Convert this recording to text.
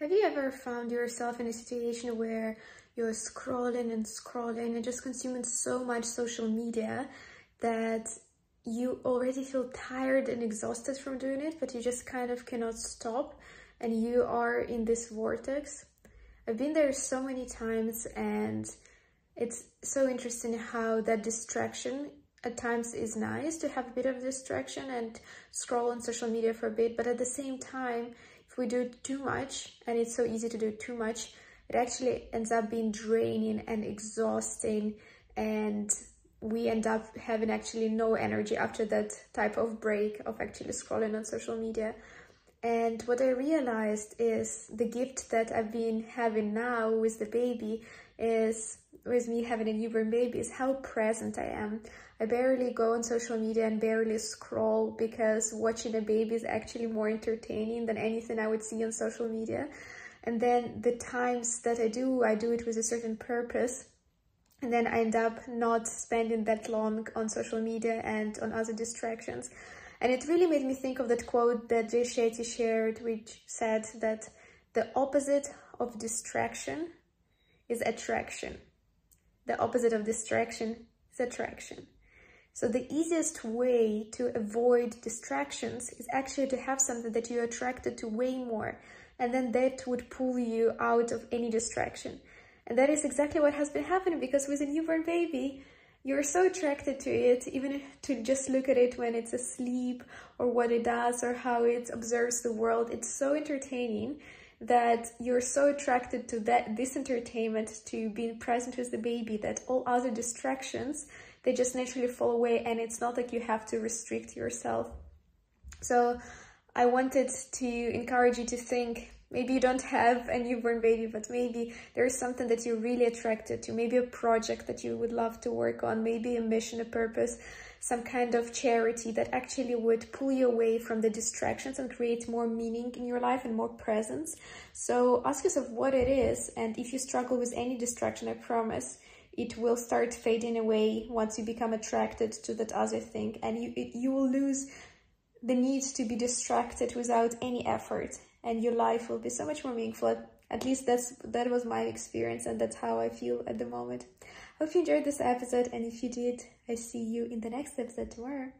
Have you ever found yourself in a situation where you're scrolling and scrolling and just consuming so much social media that you already feel tired and exhausted from doing it, but you just kind of cannot stop and you are in this vortex? I've been there so many times and it's so interesting how that distraction at times is nice to have a bit of distraction and scroll on social media for a bit, but at the same time, if we do too much, and it's so easy to do too much, it actually ends up being draining and exhausting and we end up having actually no energy after that type of break of actually scrolling on social media. And what I realized is the gift that I've been having now with the baby is with me having a newborn baby is how present I am. I barely go on social media and barely scroll because watching a baby is actually more entertaining than anything I would see on social media. And then the times that I do, I do it with a certain purpose. And then I end up not spending that long on social media and on other distractions. And it really made me think of that quote that Jay Shetty shared, which said that the opposite of distraction is attraction. The opposite of distraction is attraction. So the easiest way to avoid distractions is actually to have something that you're attracted to way more. And then that would pull you out of any distraction. And that is exactly what has been happening because with a newborn baby, you're so attracted to it, even to just look at it when it's asleep or what it does or how it observes the world. It's so entertaining that you're so attracted to that this entertainment to being present with the baby that all other distractions they just naturally fall away and it's not like you have to restrict yourself. So i wanted to encourage you to think maybe you don't have a newborn baby but maybe there's something that you're really attracted to maybe a project that you would love to work on maybe a mission a purpose some kind of charity that actually would pull you away from the distractions and create more meaning in your life and more presence. So ask yourself what it is. And if you struggle with any distraction, I promise it will start fading away once you become attracted to that other thing. And you, you will lose the need to be distracted without any effort. And your life will be so much more meaningful. At least that's that was my experience and that's how I feel at the moment. Hope you enjoyed this episode and if you did, I see you in the next episode tomorrow.